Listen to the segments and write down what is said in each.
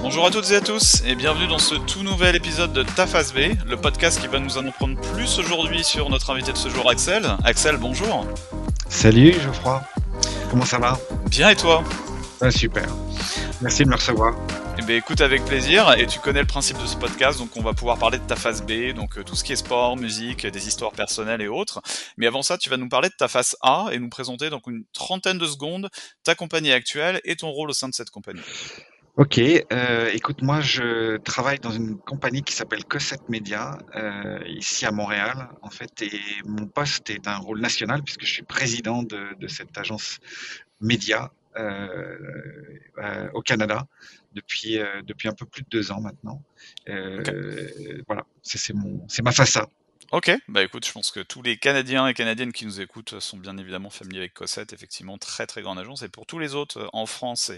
Bonjour à toutes et à tous et bienvenue dans ce tout nouvel épisode de Ta Face B, le podcast qui va nous en apprendre plus aujourd'hui sur notre invité de ce jour Axel. Axel, bonjour. Salut Geoffroy, comment ça va? Bien et toi? Ah, Super, merci de me recevoir. Eh bien, écoute avec plaisir, et tu connais le principe de ce podcast, donc on va pouvoir parler de ta face B, donc euh, tout ce qui est sport, musique, des histoires personnelles et autres. Mais avant ça, tu vas nous parler de ta face A et nous présenter donc une trentaine de secondes ta compagnie actuelle et ton rôle au sein de cette compagnie. Ok, euh, écoute, moi je travaille dans une compagnie qui s'appelle Cossette Media, euh, ici à Montréal, en fait, et mon poste est un rôle national puisque je suis président de, de cette agence média euh, euh, au Canada depuis, euh, depuis un peu plus de deux ans maintenant. Voilà, c'est mon, c'est ma façade. Ok, bah écoute, je pense que tous les Canadiens et Canadiennes qui nous écoutent sont bien évidemment familiers avec Cossette, effectivement, très très grande agence. Et pour tous les autres en France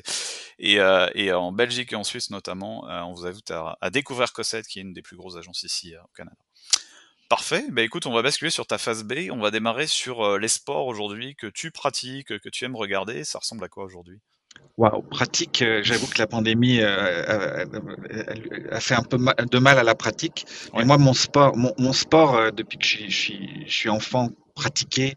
et, et, en Belgique et en Suisse notamment, on vous invite à, à, découvrir Cossette, qui est une des plus grosses agences ici au Canada. Parfait. Bah écoute, on va basculer sur ta phase B. On va démarrer sur euh, les sports aujourd'hui que tu pratiques, que tu aimes regarder. Ça ressemble à quoi aujourd'hui? Waouh, pratique. Euh, j'avoue que la pandémie euh, a fait un peu de mal à la pratique. Et moi, mon sport, mon, sport depuis que je suis, je suis enfant, pratiqué,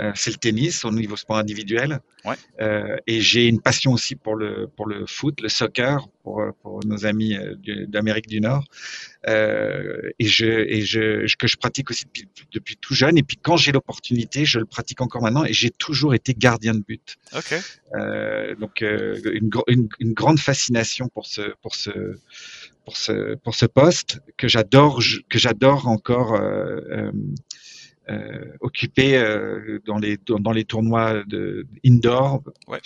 euh, c'est le tennis au niveau sport individuel. Ouais. Euh, et j'ai une passion aussi pour le pour le foot, le soccer pour, pour nos amis euh, d'Amérique du Nord. Euh, et je et je que je pratique aussi depuis, depuis tout jeune. Et puis quand j'ai l'opportunité, je le pratique encore maintenant. Et j'ai toujours été gardien de but. Donc une, une, une, grande fascination pour ce pour ce pour ce pour ce poste que j'adore que j'adore encore occupé euh, dans les dans les tournois de indoor. Ouais.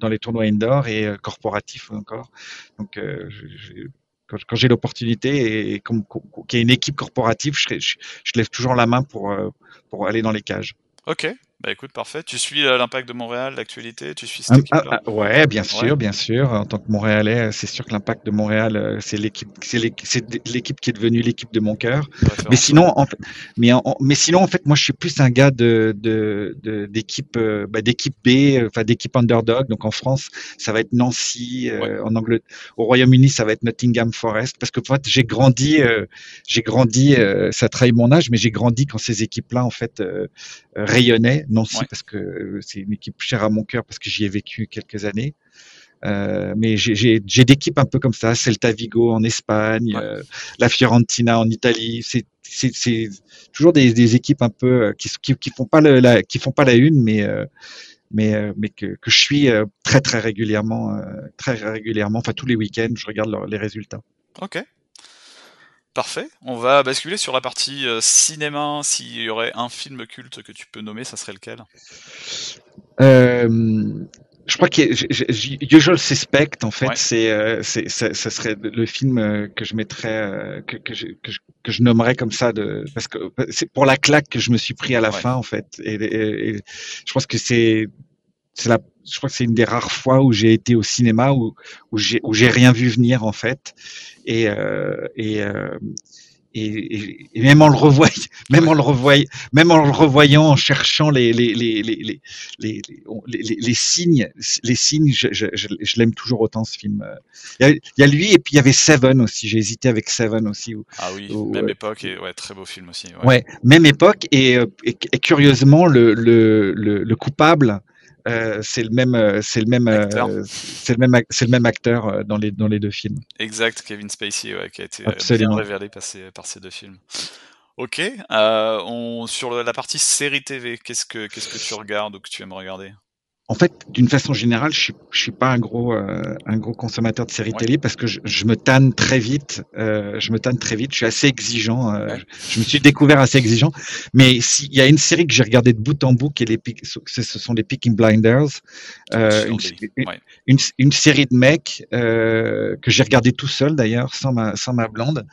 Dans les tournois indoor et euh, corporatifs encore. Donc, je, quand, j'ai l'opportunité et qu'il y a une équipe corporative, je, je, je, lève toujours la main pour, pour aller dans les cages. Ok, bah écoute, parfait. Tu suis euh, l'impact de Montréal, l'actualité? Tu suis cette ah, ah, ah, Ouais, bien sûr, ouais. bien sûr. En tant que Montréalais, c'est sûr que l'impact de Montréal, euh, c'est l'équipe, c'est l'équipe qui est devenue l'équipe de mon cœur. Mais sinon, en fait, mais, en, mais sinon, en fait, moi, je suis plus un gars de d'équipe, de, bah, d'équipe B, enfin d'équipe underdog. Donc en France, ça va être Nancy. Euh. En Angleterre, au Royaume-Uni, ça va être Nottingham Forest. Parce que en fait, j'ai grandi, euh, j'ai grandi. Euh, ça trahit mon âge, mais j'ai grandi quand ces équipes-là, en fait, rayonnaient Nancy ouais. parce que euh, c'est une équipe chère à mon cœur parce que j'y ai vécu quelques années. Euh, mais j'ai d'équipes un peu comme ça, Celta Vigo en Espagne, ouais. euh, la Fiorentina en Italie. C'est toujours des, des, équipes un peu qui, qui, qui font pas le, la, qui font pas la une, mais euh, mais mais que, que je suis très très régulièrement, très régulièrement. Enfin tous les week-ends, je regarde leur, les résultats. Ok, Parfait. On va basculer sur la partie euh, cinéma. S'il y aurait un film culte que tu peux nommer, ça serait lequel? Euh, Je crois que Usual Suspect, en fait, ouais. c'est, euh, c'est, ça, ça, serait le film euh, que je mettrais, que, que, je, que, je, que, je, nommerais comme ça, de, parce que c'est pour la claque que je me suis pris à la ouais. fin, en fait. Et, et, et je pense que c'est, c'est la je crois que c'est une des rares fois où j'ai été au cinéma où où j'ai où j'ai rien vu venir en fait. Et euh, et, euh, et, et même en le revoyant même en le revoyant même en le revoyant en cherchant les les les les les les, les, les signes les signes je, je, je, je l'aime toujours autant ce film. Il y, a, il y, a, lui et puis il y avait Seven aussi. J'ai hésité avec Seven aussi où, ah oui où, même euh, époque et ouais très beau film aussi ouais, ouais même époque et, et, et curieusement le le, le, le coupable euh, c'est le même, euh, c'est le même, euh, c'est le même, c'est le même acteur euh, dans les dans les deux films. Exact, Kevin Spacey, ouais, qui a été Absolument. bien révélé par ces, par ces deux films. Ok, on, sur la partie série TV, qu'est-ce que qu'est-ce que tu regardes ou que tu aimes regarder? En fait, d'une façon générale, je suis, je suis pas un gros, euh, un gros consommateur de séries ouais. télé parce que je, je, me tanne très vite. Euh, je me tanne très vite. Je suis assez exigeant. Euh, ouais. je, me suis découvert assez exigeant. Mais s'il y a une série que j'ai regardée de bout en bout, qui est les, ce sont les Peaking Blinders, une, ouais. une, une, série de mecs que j'ai regardé tout seul d'ailleurs, sans ma, sans ma blonde,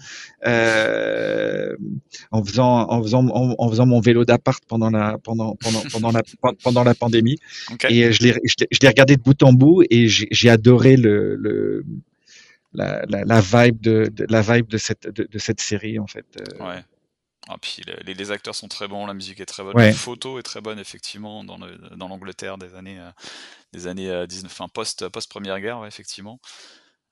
en faisant, en faisant, en, en faisant mon vélo d'appart pendant la, pendant, pendant, pendant la, pendant la pandémie. Okay. Et je l'ai, je l'ai regardé de bout en bout et j'ai adoré le, le la, la, la, vibe de, de, la vibe de cette de, de cette série en fait. Euh. Ouais. Ah, puis les, les, acteurs sont très bons, la musique est très bonne, ouais. la photo est très bonne effectivement dans le, dans l'Angleterre des années euh, des années 19, euh, enfin post post première guerre ouais, effectivement.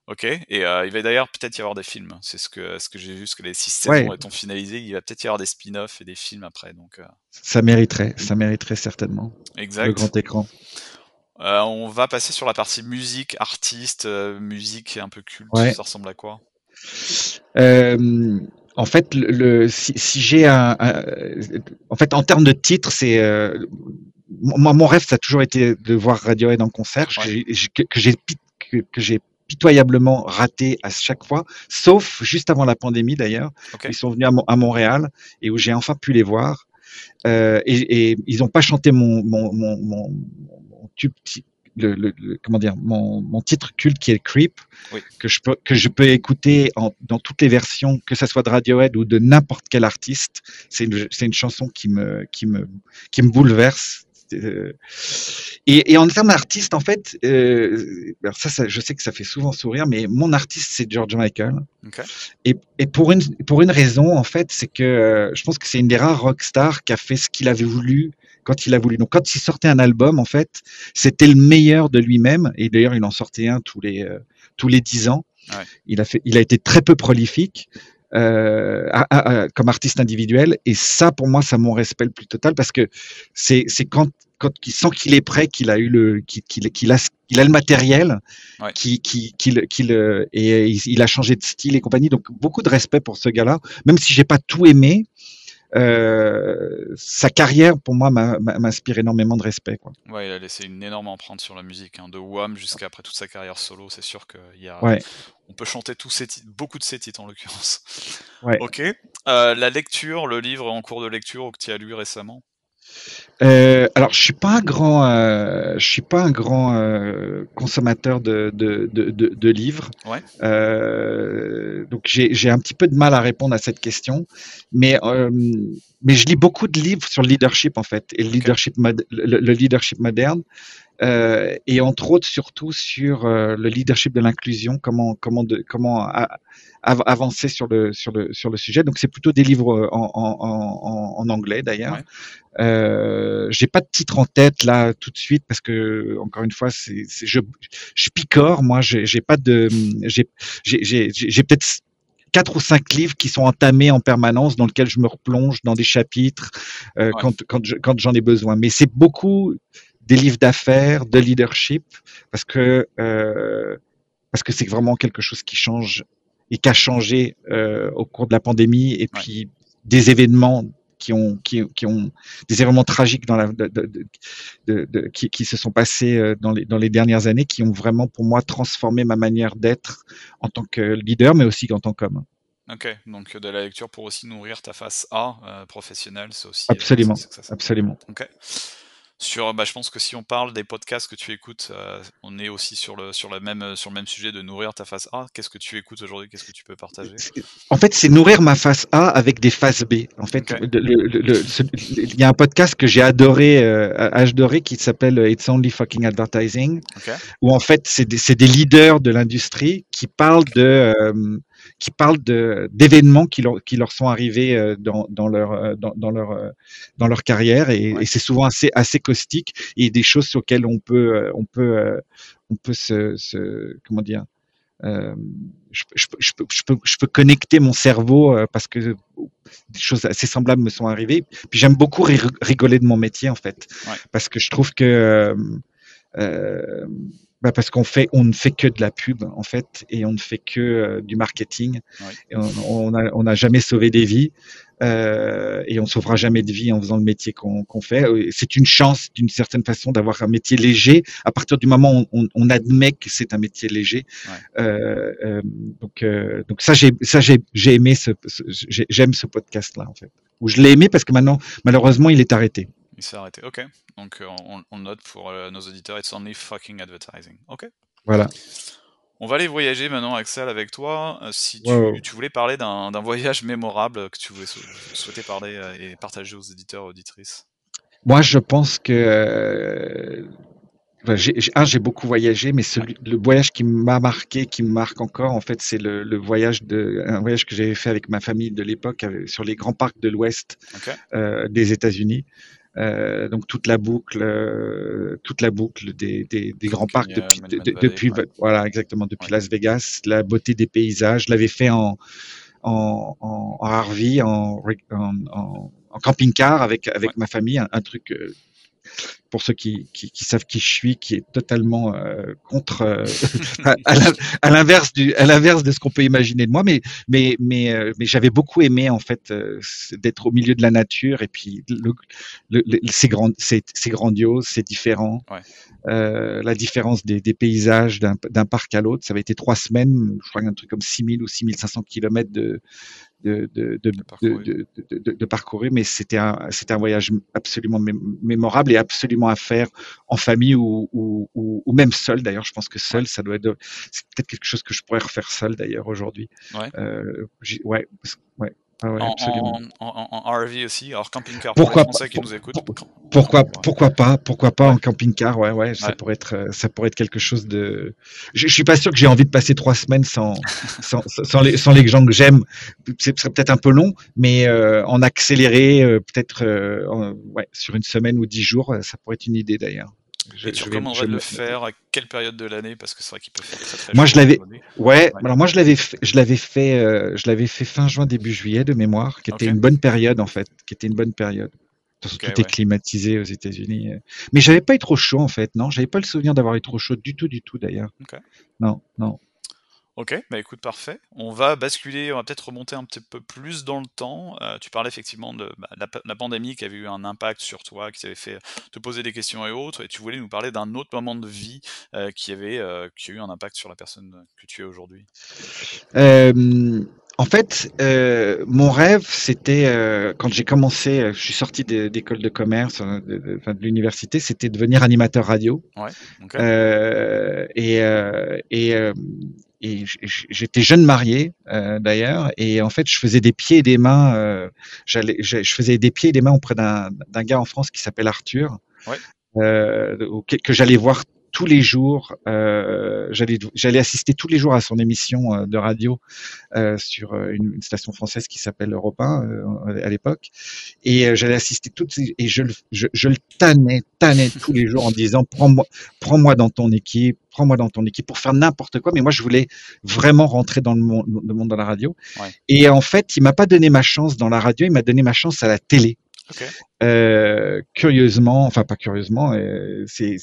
Ok, et euh, il va d'ailleurs peut-être y avoir des films. C'est ce que, ce que j'ai vu, ce que les six saisons étant finalisées, il va peut-être y avoir des spin-offs et des films après. Donc, euh. Ça mériterait, ça mériterait certainement. Exact. Le grand écran. Euh, on va passer sur la partie musique, artiste, musique un peu culte. Ça ressemble à quoi? En fait, le, si, j'ai un, en fait, en termes de titre, c'est moi, mon rêve, ça a toujours été de voir Radiohead en concert, que j'ai que j'ai pitoyablement raté à chaque fois, sauf juste avant la pandémie d'ailleurs. Ils sont venus à, Montréal et où j'ai enfin pu les voir. Euh, et, et, ils n'ont pas chanté mon, mon, mon, mon, tube, le, le, comment dire, mon, mon, titre culte qui est Creep, que je peux que je peux écouter en, dans toutes les versions, que ça soit de Radiohead ou de n'importe quel artiste. C'est une, c'est une chanson qui me qui me qui me bouleverse et, et, en termes d'artiste, en fait, euh, ça, ça, je sais que ça fait souvent sourire, mais mon artiste, c'est George Michael. Et, et, pour, une, pour une raison, en fait, c'est que euh, je pense que c'est une des rares rockstars qui a fait ce qu'il avait voulu quand il a voulu. Donc, quand il sortait un album, en fait, c'était le meilleur de lui-même. Et d'ailleurs, il en sortait un tous les, euh, tous les dix ans. Ouais. Il, a fait, il a été très peu prolifique. Euh, comme artiste individuel. Et ça, pour moi, ça mon respect le plus total parce que c'est quand quand il sent qu'il est prêt, qu'il a eu le, qu'il a, il a le matériel, ouais. qui, qui, qu'il, qu'il, et il, a changé de style et compagnie. Donc beaucoup de respect pour ce gars-là, même si j'ai pas tout aimé. Euh, sa carrière, pour moi, m'inspire énormément de respect. Quoi. Ouais, il a laissé une énorme empreinte sur la musique, hein, de Wham jusqu'à après toute sa carrière solo. C'est sûr qu'il y a, ouais. on peut chanter tous ces titres, beaucoup de ces titres en l'occurrence. Ouais. Ok. Euh, la lecture, le livre en cours de lecture que tu as lu récemment? Euh, alors, je suis pas un grand, euh, je suis pas un grand euh, consommateur de, de, de, livres. Ouais. Euh, donc, j'ai un petit peu de mal à répondre à cette question, mais euh, mais je lis beaucoup de livres sur le leadership en fait et le leadership le, le, leadership moderne. Euh, et entre autres surtout sur euh, le leadership de l'inclusion, comment comment comment a, avancer sur le sur le sur le sujet. Donc c'est plutôt des livres en, en, en, en anglais d'ailleurs. Ouais. Euh, j'ai pas de titre en tête là tout de suite parce que encore une fois c'est je je picore moi j'ai pas de j'ai j'ai j'ai peut-être quatre ou cinq livres qui sont entamés en permanence dans lesquels je me replonge dans des chapitres euh, ouais. quand quand quand j'en ai besoin mais c'est beaucoup des livres d'affaires de leadership parce que euh, parce que c'est vraiment quelque chose qui change et qui a changé euh, au cours de la pandémie et puis ouais. des événements qui ont, qui, qui, ont des événements tragiques dans la, de, de, de, qui, qui, se sont passés euh, dans les, dans les dernières années, qui ont vraiment pour moi transformé ma manière d'être en tant que leader, mais aussi en tant qu'homme. Ok, donc de la lecture pour aussi nourrir ta face A euh, professionnelle, c'est aussi. Absolument, euh, ça, ça, absolument. Ok sur bah, je pense que si on parle des podcasts que tu écoutes euh, on est aussi sur le sur le même sur le même sujet de nourrir ta face A qu'est-ce que tu écoutes aujourd'hui? Qu'est-ce que tu peux partager? en fait c'est nourrir ma face A avec des faces B en fait okay. le, le, le, ce, il y a un podcast que j'ai adoré euh, adoré qui s'appelle It's Only Fucking Advertising okay. où en fait c'est des, des leaders de l'industrie qui parlent de euh, qui parlent de d'événements qui leur qui leur sont arrivés euh, dans dans leur euh, dans, dans leur euh, dans leur carrière et, ouais. et c'est souvent assez assez caustique et des choses sur lesquelles on peut on peut on peut se, se comment dire euh, je, je, je, peux, je, peux, je peux connecter mon cerveau parce que des choses assez semblables me sont arrivées. Puis j'aime beaucoup rigoler de mon métier en fait, ouais. parce que je trouve que euh, bah parce qu'on fait, on ne fait que de la pub en fait, et on ne fait que euh, du marketing. Oui. Et on, on, a, on a jamais sauvé des vies, euh, et on sauvera jamais de vie en faisant le métier qu'on qu fait. C'est une chance d'une certaine façon d'avoir un métier léger. À partir du moment où on, on admet que c'est un métier léger, ouais. euh, euh donc euh, donc ça j'ai ça j'ai j'ai aimé ce, ce j'aime ce podcast là en fait. Où je l'ai aimé parce que maintenant malheureusement il est arrêté. Il s'est arrêté. Ok. Donc euh, on, on, note pour euh, nos auditeurs, it's only fucking advertising. Ok. Voilà. On va aller voyager maintenant, Axel, avec toi. Euh, si tu, wow. tu voulais parler d'un voyage mémorable que tu voulais sou souhaitais parler et partager aux éditeurs et auditrices. Moi, je pense que j'ai un, j'ai beaucoup voyagé, mais celui, le voyage qui m'a marqué, qui me marque encore, en fait, c'est le, le, voyage de, un voyage que j'avais fait avec ma famille de l'époque sur les grands parcs de l'Ouest okay. euh, des États-Unis. Euh, donc toute la boucle, euh, toute la boucle des, des, des grands parcs depuis, depuis voilà exactement depuis Las Vegas, la beauté des paysages. Je l'avais fait en en, en, en RV, en, en, en camping-car avec avec ma famille, un, un truc euh, pour ceux qui, qui, qui, savent qui je suis, qui est totalement euh, contre, euh, à, l'inverse du, à l'inverse de ce qu'on peut imaginer de moi, mais mais mais euh, mais j'avais beaucoup aimé en fait d'être au milieu de la nature et puis le, le, c'est grand, c'est grandiose, c'est différent. Ouais. la différence des, des paysages d'un parc à l'autre, ça avait été trois semaines, je crois un truc comme 6000 ou 6500 kilomètres de de, de, de, parcourir, mais c'était un, c'était un voyage absolument mémorable et absolument à faire en famille ou, ou, ou, même seul. D'ailleurs, je pense que seul, ça doit être, c'est peut-être quelque chose que je pourrais refaire seul d'ailleurs aujourd'hui. Ouais. Euh, ouais, ouais. Ah ouais, en, en, en, en, RV aussi, alors camping-car pour pourquoi les Français qui nous écoutent. Pourquoi, pourquoi pas, pourquoi pas en camping-car, ouais, ouais, ça pourrait être, ça pourrait être quelque chose de. Je, je suis pas sûr que j'ai envie de passer trois semaines sans, sans, sans, les, sans les gens que j'aime. Ce serait peut-être un peu long, mais euh, en accéléré, euh, peut-être, euh, ouais, sur une semaine ou dix jours, ça pourrait être une idée d'ailleurs. Je, et tu recommanderais de le faire à quelle période de l'année? Parce que c'est vrai qu'il peut faire très très Moi, je l'avais. Ouais, Alors moi, je l'avais, je l'avais fait, euh, je l'avais fait fin juin début juillet de mémoire, qui était une bonne période en fait, qui était une bonne période. tout est climatisé aux États-Unis. Euh. Mais j'avais pas eu trop chaud en fait, non? J'avais pas le souvenir d'avoir eu trop chaud du tout, du tout d'ailleurs. Non, non. Ok, bah écoute, parfait. On va basculer, on va peut-être remonter un petit peu plus dans le temps. Euh, tu parlais effectivement de bah, la, pandémie qui avait eu un impact sur toi, qui t'avait fait te poser des questions et autres, et tu voulais nous parler d'un autre moment de vie euh, qui avait euh, qui a eu un impact sur la personne que tu es aujourd'hui. en fait, mon rêve, c'était quand j'ai commencé, je suis sorti d'école de commerce, de, de, de l'université, c'était devenir animateur radio. Ouais, et et et j'étais jeune marié euh, d'ailleurs et en fait je faisais des pieds et des mains euh, j'allais je, faisais des pieds et des mains auprès d'un gars en France qui s'appelle Arthur ouais. euh, que j'allais voir tous les jours. Euh, J'allais assister tous les jours à son émission euh, de radio euh, sur une, une, station française qui s'appelle Europe 1 euh, à l'époque. Et j'allais assister toutes et je, je, je, le tannais, tannais tous les jours en disant prends-moi, prends-moi dans ton équipe, prends-moi dans ton équipe pour faire n'importe quoi. Mais moi, je voulais vraiment rentrer dans le monde, le monde de la radio. Ouais. Et en fait, il m'a pas donné ma chance dans la radio, il m'a donné ma chance à la télé. Euh, curieusement, enfin pas curieusement, euh, c'est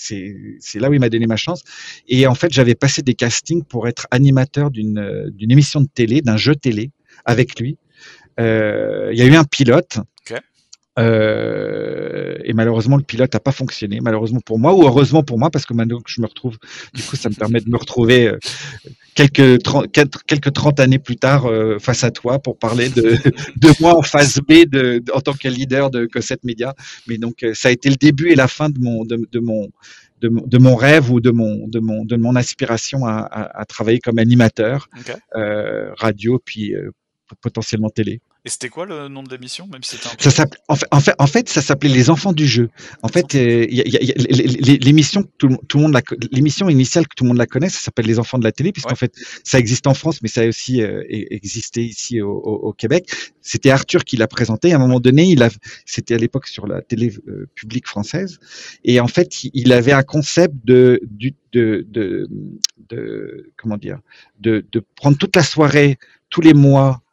là où il m'a donné ma chance. Et en fait, j'avais passé des castings pour être animateur d'une d'une émission de télé, d'un jeu télé avec lui. Euh, il y a eu un pilote. Euh, et malheureusement, le pilote n'a pas fonctionné. Malheureusement pour moi, ou heureusement pour moi, parce que maintenant que je me retrouve, du coup, ça me permet de me retrouver euh, quelques 30, quelques 30 années plus tard euh, face à toi pour parler de, de moi en phase B de, en tant que leader de Cosset Media. Mais donc, euh, ça a été le début et la fin de mon, de, de mon, de mon, de mon, rêve ou de mon, de mon, de mon aspiration à, à, à travailler comme animateur euh, radio puis potentiellement télé. Et c'était quoi le nom de l'émission, même si c'était un ça en, fait, en, fait, en fait, ça s'appelait Les Enfants du jeu. En fait, l'émission tout, tout, le monde, l'émission initiale que tout le monde la connaît, ça s'appelle Les Enfants de la télé, puisqu'en fait, ça existe en France, mais ça a aussi euh, existé ici au, au, Québec. C'était Arthur qui l'a présenté. À un moment donné, il c'était à l'époque sur la télé euh, publique française, et en fait, il avait un concept de, du, de, de, de comment dire, de, de prendre toute la soirée, tous les mois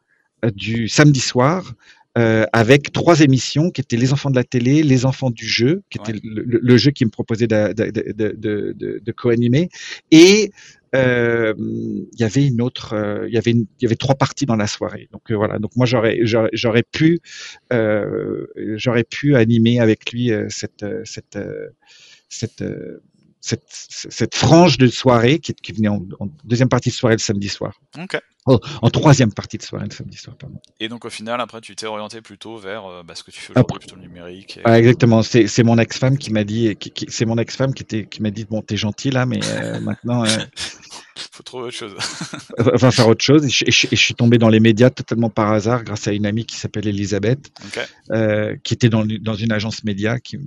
du samedi soir euh, avec trois émissions qui étaient les enfants de la télé, les enfants du jeu, qui était le, jeu qui me proposait de, de, de, de, de co-animer, et euh, il y avait une autre, euh, il y avait il y avait trois parties dans la soirée. Donc euh, voilà, donc moi j'aurais j'aurais pu euh, j'aurais pu animer avec lui cette cette cette cette, cette frange de soirée qui, qui venait en, en, deuxième partie de soirée le samedi soir. Ok. Oh, en troisième partie de soirée le samedi soir, pardon. Et donc au final, après, tu t'es orienté plutôt vers euh, bah, ce que tu fais aujourd'hui, plutôt le numérique. Et... Ah, exactement. C'est, c'est mon ex-femme qui m'a dit, qui, qui, c'est mon ex-femme qui était, qui m'a dit, bon, t'es gentil là, mais euh, maintenant. Euh, Faut trouver autre chose. va faire autre chose. Et je, suis tombé dans les médias totalement par hasard grâce à une amie qui s'appelle Elisabeth, okay. euh, qui était dans, dans une agence média qui,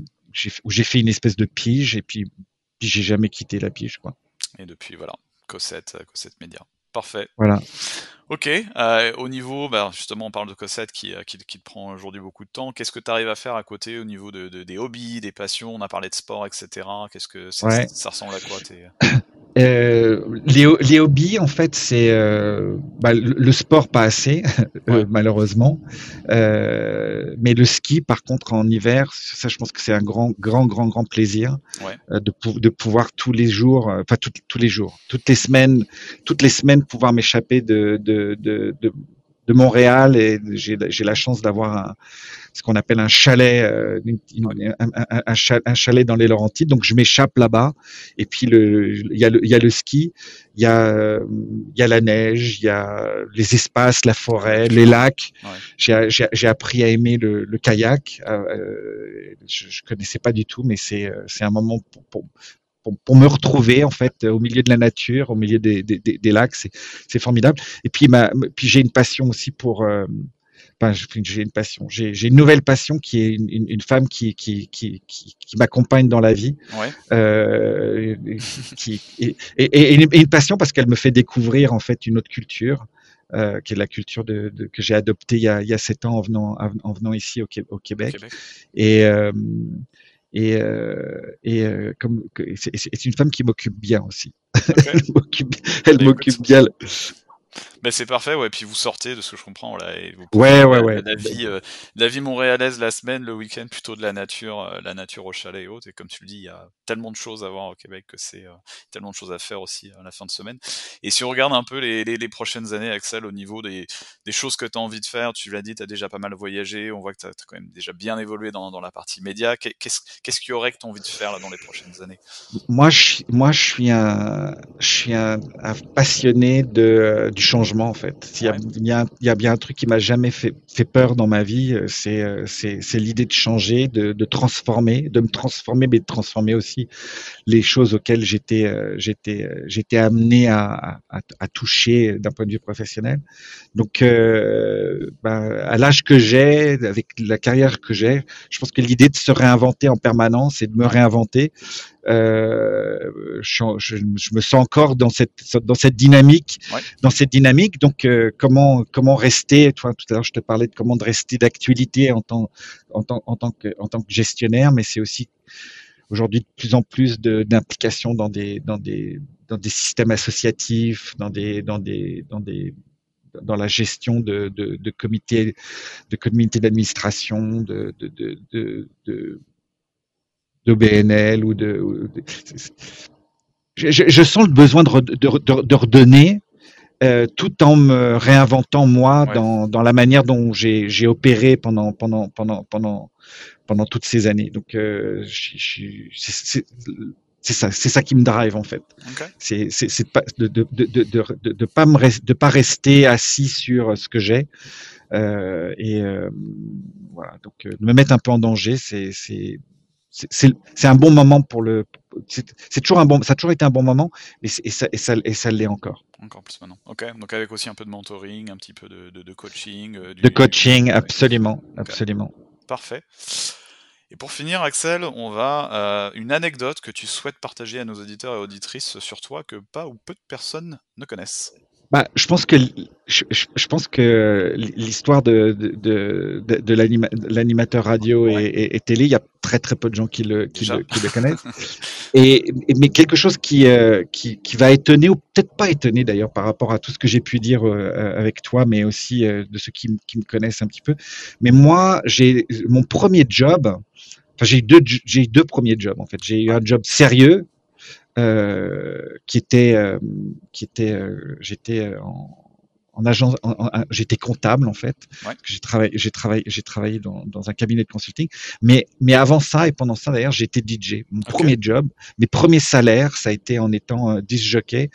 où j'ai fait une espèce de pige et puis puis j'ai jamais quitté la pige, quoi. Et depuis, voilà, Cossette, Cossette Média. Parfait. Voilà. Ok, euh, au niveau, bah, justement, on parle de Cossette qui, euh, qui, qui te prend aujourd'hui beaucoup de temps. Qu'est-ce que tu arrives à faire à côté au niveau de, de, des hobbies, des passions? On a parlé de sport, etc. Qu'est-ce que ouais. ça ressemble à quoi. Euh, les, les, hobbies, en fait, c'est euh, bah, le, sport pas assez, euh, malheureusement. Euh, mais le ski, par contre, en hiver, ça, je pense que c'est un grand, grand, grand, grand plaisir ouais. Euh, de, de pouvoir tous les jours, enfin tous les jours, toutes les semaines, toutes les semaines, pouvoir m'échapper de, de, de, de, Montréal et j'ai la chance d'avoir un ce qu'on appelle un chalet, euh, un, un, un, chalet dans les Laurentides. Donc je m'échappe là-bas. Et puis il y a le, y a le ski, il y a, y a la neige, il y a les espaces, la forêt, les lacs. Ouais. J'ai appris à aimer le, le kayak. Euh, je, je connaissais pas du tout, mais c'est c'est un moment pour, pour pour, pour, me retrouver en fait au milieu de la nature, au milieu des, des, des, des lacs, c'est formidable. Et puis, ma, puis j'ai une passion aussi pour, euh, Enfin, j'ai une passion. J'ai une nouvelle passion qui est une, une, une femme qui, qui, qui, qui, qui m'accompagne dans la vie. Ouais. Euh, qui, et, et, et, une passion parce qu'elle me fait découvrir en fait une autre culture. Euh, qui est la culture de, de que j'ai adoptée il y a, sept ans en venant, en venant ici au, au Québec. Québec. Et, euh, et, euh, et euh, comme c'est une femme qui m'occupe bien aussi. Okay. elle m'occupe bien. Mais c'est parfait, ouais. Puis vous sortez de ce que je comprends et vous ouais, ouais, ouais. La vie, euh, la vie montréalaise la semaine, le week-end plutôt de la nature, euh, la nature au chalet et autres. Et comme tu le dis, il y a tellement de choses à voir au Québec que c'est euh, tellement de choses à faire aussi à la fin de semaine. Et si on regarde un peu les, les, les prochaines années, Axel, au niveau des, des choses que tu as envie de faire, tu l'as dit, tu as déjà pas mal voyagé. On voit que tu as, quand même déjà bien évolué dans, dans la partie média. Qu'est-ce qu'est-ce qu'il y aurait que tu as envie de faire là dans les prochaines années? Moi, je, moi, je suis un, je suis un, un passionné de du changement en fait. S'il y, ouais. y, a, y a bien un truc qui m'a jamais fait, fait peur dans ma vie, c'est c'est l'idée de changer, de, de transformer, de me transformer, mais de transformer aussi les choses auxquelles j'étais j'étais j'étais amené à, à, à toucher d'un point de vue professionnel. Donc euh, ben, à l'âge que j'ai, avec la carrière que j'ai, je pense que l'idée de se réinventer en permanence et de me réinventer, euh, je, je, je, me sens encore dans cette dans cette dynamique, ouais. dans cette dynamique. Donc euh, comment comment rester Toi tout à l'heure je te parlais de comment de rester d'actualité en tant en tant en tant que en tant que gestionnaire, mais c'est aussi aujourd'hui de plus en plus d'implication dans des dans des dans des systèmes associatifs, dans des dans des dans des dans la gestion de, de, de comités de comités d'administration, de, de, de, de, de BNL ou de. Ou de je, je, sens le besoin de, de, de, de redonner euh, tout en me réinventant moi Ouais. dans, dans la manière dont j'ai j'ai opéré pendant pendant pendant pendant pendant toutes ces années. Donc euh, c'est ça, c'est ça qui me drive en fait. C'est de pas de de de de, de, de- de pas me de pas rester assis sur ce que j'ai euh, et euh, voilà donc euh, me mettre un peu en danger, c'est c'est c'est un bon moment pour le c'est toujours un bon ça a toujours été un bon moment et, ça et ça et ça l'est encore. Encore plus maintenant. Ok. Donc avec aussi un peu de mentoring, un petit peu de, de, de coaching. euh, du- De coaching, ouais. absolument, absolument. Parfait. Et pour finir, Axel, on va euh, une anecdote que tu souhaites partager à nos auditeurs et auditrices sur toi que pas ou peu de personnes ne connaissent. Bah, je pense que je, pense que l'histoire de de de, de, de l'anima- de l'animateur radio Ouais. et, et- et télé, il y a très très peu de gens qui le qui, le, qui le connaissent. Et mais quelque chose qui euh, qui qui va étonner ou peut-être pas étonner d'ailleurs par rapport à tout ce que j'ai pu dire euh, avec toi, mais aussi euh, de ceux qui, qui me connaissent un petit peu. Mais moi, j'ai mon premier job. Enfin, j'ai eu deux j'ai eu deux premiers jobs en fait. J'ai eu un job sérieux euh, qui était euh, qui était euh, j'étais euh, en en agence, en- en- j'étais comptable en fait. Ouais. J'ai travaillé, j'ai travaillé, j'ai travaillé dans, dans un cabinet de consulting. Mais, mais avant ça et pendant ça d'ailleurs, j'étais DJ. Mon premier job, mes premiers salaires, ça a été en étant euh, disc jockey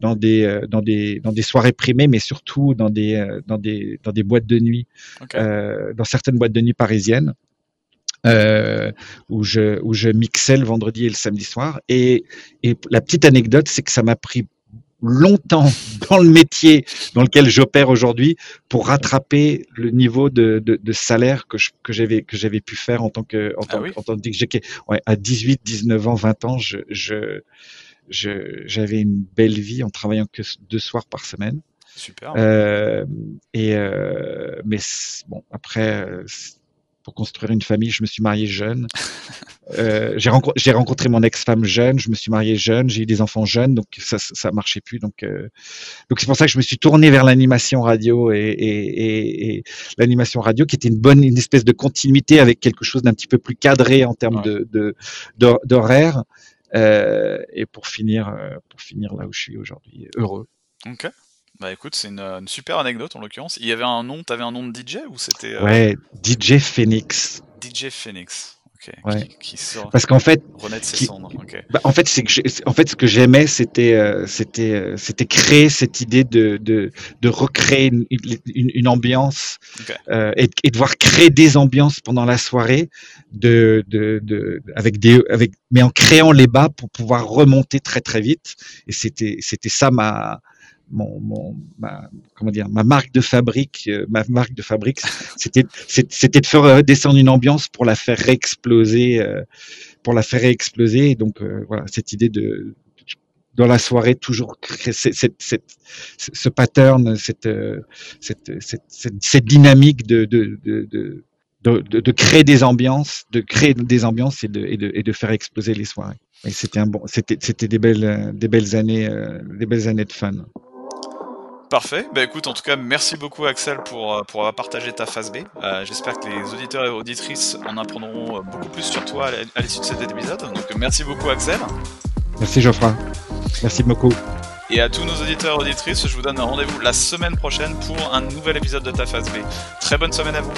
dans des, euh, dans des, dans des soirées primées, mais surtout dans des, euh, dans des, dans des boîtes de nuit, euh, dans certaines boîtes de nuit parisiennes. Euh, où je où je mixais le vendredi et le samedi soir et et la petite anecdote c'est que ça m'a pris longtemps dans le métier dans lequel j'opère aujourd'hui pour rattraper le niveau de, de, de salaire que je- j'avais que j'avais pu faire en tant que en Ah tant, oui. en tant que DJ. Ouais, à 18, 19 ans, 20 ans, je je j'avais une belle vie en travaillant que deux soirs par semaine. Super. Euh, et euh, mais bon, après, pour construire une famille, je me suis marié jeune. Euh, j'ai rencontré, rencontré mon ex-femme jeune, je me suis marié jeune, j'ai eu des enfants jeunes, donc ça, ça marchait plus. Donc, euh, donc c'est pour ça que je me suis tourné vers l'animation radio et, et, et, l'animation radio qui était une bonne, une espèce de continuité avec quelque chose d'un petit peu plus cadré en termes de d'horaire. Euh, et pour finir, pour finir là où je suis aujourd'hui, heureux. Ok. Bah écoute, c'est une, super anecdote en l'occurrence. Il y avait un nom, t'avais un nom de DJ ou c'était euh, Ouais, DJ Phoenix. DJ Phoenix. Ouais. Qui, Parce qu'en fait, ses cendres. Bah, en fait, c'est que en fait, ce que j'aimais, c'était, euh, c'était, euh, c'était créer cette idée de, de, de recréer une, une, une ambiance euh, et, et, de voir créer des ambiances pendant la soirée, de, de, de, avec des, avec, mais en créant les bas pour pouvoir remonter très très vite. Et c'était, c'était ça ma, mon, mon ma, comment dire ma marque de fabrique euh, ma marque de fabrique c'était c'était de faire descendre une ambiance pour la faire réexploser euh, pour la faire réexploser donc euh, voilà cette idée de dans la soirée toujours cette, cette, ce pattern cette, cette, cette, cette dynamique de, de, de, de de, de, créer des ambiances, de créer des ambiances et de, et de, et de faire exploser les soirées. Et c'était un bon, c'était, c'était des belles, des belles années, des belles années de fun. Parfait. Bah écoute, en tout cas, merci beaucoup Axel pour, euh, pour avoir partagé ta phase B. Euh, j'espère que les auditeurs et auditrices en apprendront euh, beaucoup plus sur toi à l'issue de cet épisode. Donc merci beaucoup Axel. Merci Geoffroy. Merci beaucoup. Et à tous nos auditeurs et auditrices, je vous donne rendez-vous la semaine prochaine pour un nouvel épisode de ta phase B. Très bonne semaine à vous.